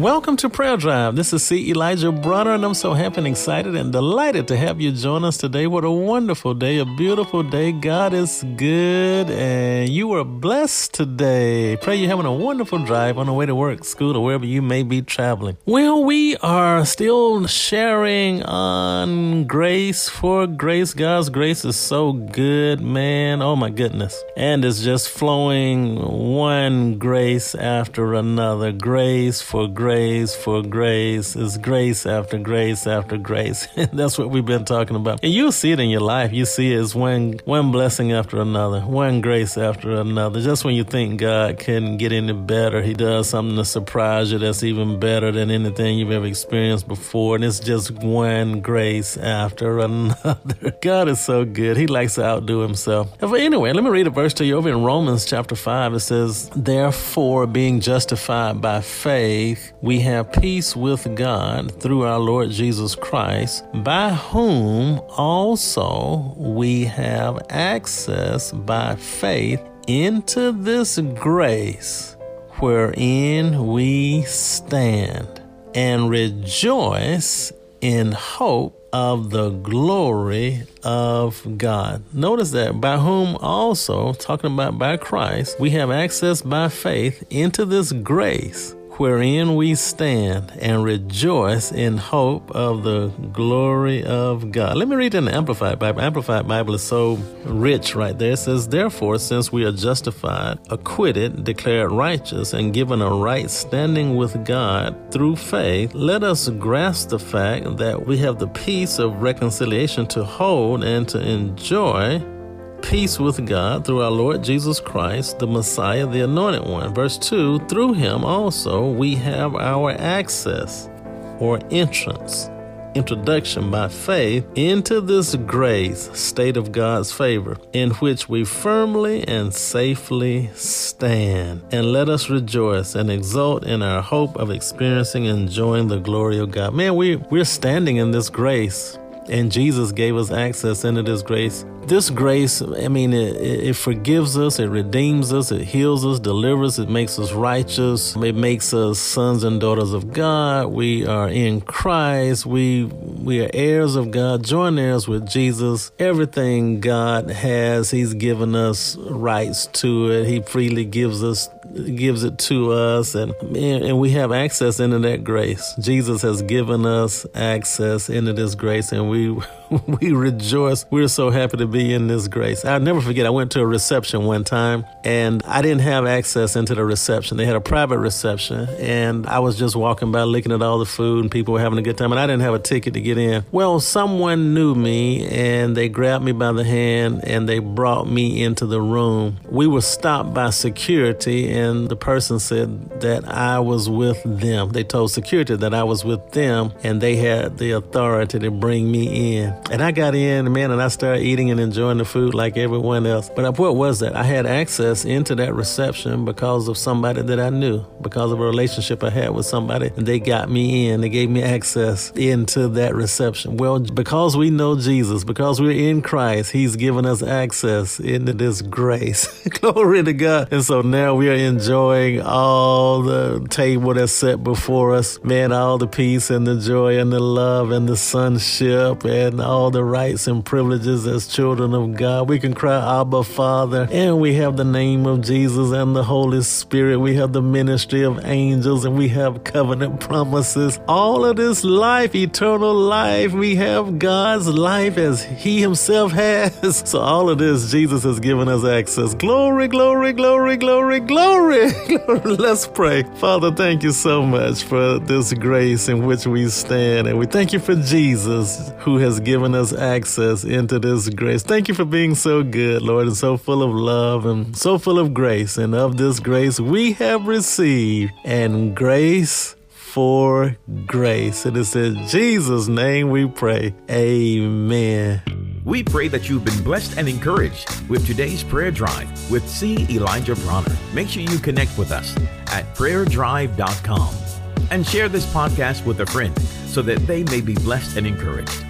Welcome to Prayer Drive. This is C. Elijah Bronner, and I'm so happy and excited and delighted to have you join us today. What a wonderful day, a beautiful day. God is good, and you are blessed today. Pray you're having a wonderful drive on the way to work, school, or wherever you may be traveling. Well, we are still sharing on grace for grace. God's grace is so good, man. Oh, my goodness. And it's just flowing one grace after another. Grace for grace grace for grace is grace after grace after grace. That's what we've been talking about. And you'll see it in your life. You see it as one one blessing after another, one grace after another. Just when you think God couldn't get any better, He does something to surprise you that's even better than anything you've ever experienced before. And it's just one grace after another. God is so good. He likes to outdo Himself. But anyway, let me read a verse to you over in Romans chapter 5. It says, Therefore, being justified by faith, we have peace with God through our Lord Jesus Christ, by whom also we have access by faith into this grace wherein we stand and rejoice in hope of the glory of God. Notice that by whom also, talking about by Christ, we have access by faith into this grace wherein we stand and rejoice in hope of the glory of God. Let me read in the Amplified Bible. Amplified Bible is so rich right there. It says, Therefore, since we are justified, acquitted, declared righteous, and given a right standing with God through faith, let us grasp the fact that we have the peace of reconciliation to hold and to enjoy peace with God through our Lord Jesus Christ, the Messiah, the Anointed One. Verse 2 Through him also we have our access or entrance, introduction by faith into this grace, state of God's favor, in which we firmly and safely stand. And let us rejoice and exult in our hope of experiencing and enjoying the glory of God. Man, we, we're standing in this grace and Jesus gave us access into this grace. This grace, I mean, it, it, forgives us, it redeems us, it heals us, delivers, us, it makes us righteous, it makes us sons and daughters of God. We are in Christ. We we are heirs of God, joint heirs with Jesus. Everything God has, He's given us rights to it. He freely gives us gives it to us, and and we have access into that grace. Jesus has given us access into this grace, and we we rejoice. We're so happy to be in this grace. I'll never forget. I went to a reception one time, and I didn't have access into the reception. They had a private reception, and I was just walking by, looking at all the food, and people were having a good time, and I didn't have a ticket to get in. Well, someone knew me, and they grabbed me by the hand, and they brought me into the room. We were stopped by security and the person said that I was with them. They told security that I was with them and they had the authority to bring me in. And I got in, man, and I started eating and enjoying the food like everyone else. But what was that? I had access into that reception because of somebody that I knew, because of a relationship I had with somebody. And they got me in, they gave me access into that reception. Well, because we know Jesus, because we're in Christ, He's given us access into this grace. Glory to God. And so now we are enjoying all the table that's set before us. Man, all the peace and the joy and the love and the sonship and all the rights and privileges as children of God. We can cry, Abba, Father. And we have the name of Jesus and the Holy Spirit. We have the ministry of angels and we have covenant promises. All of this life, eternal life, we have God's life as He Himself has. So all of this, Jesus has given us access. Glory, glory, glory, glory, glory. Glory. Let's pray. Father, thank you so much for this grace in which we stand. And we thank you for Jesus who has given us access into this grace. Thank you for being so good, Lord, and so full of love and so full of grace. And of this grace we have received, and grace for grace. And it's in Jesus' name we pray. Amen. We pray that you've been blessed and encouraged with today's prayer drive with C. Elijah Bronner. Make sure you connect with us at prayerdrive.com and share this podcast with a friend so that they may be blessed and encouraged.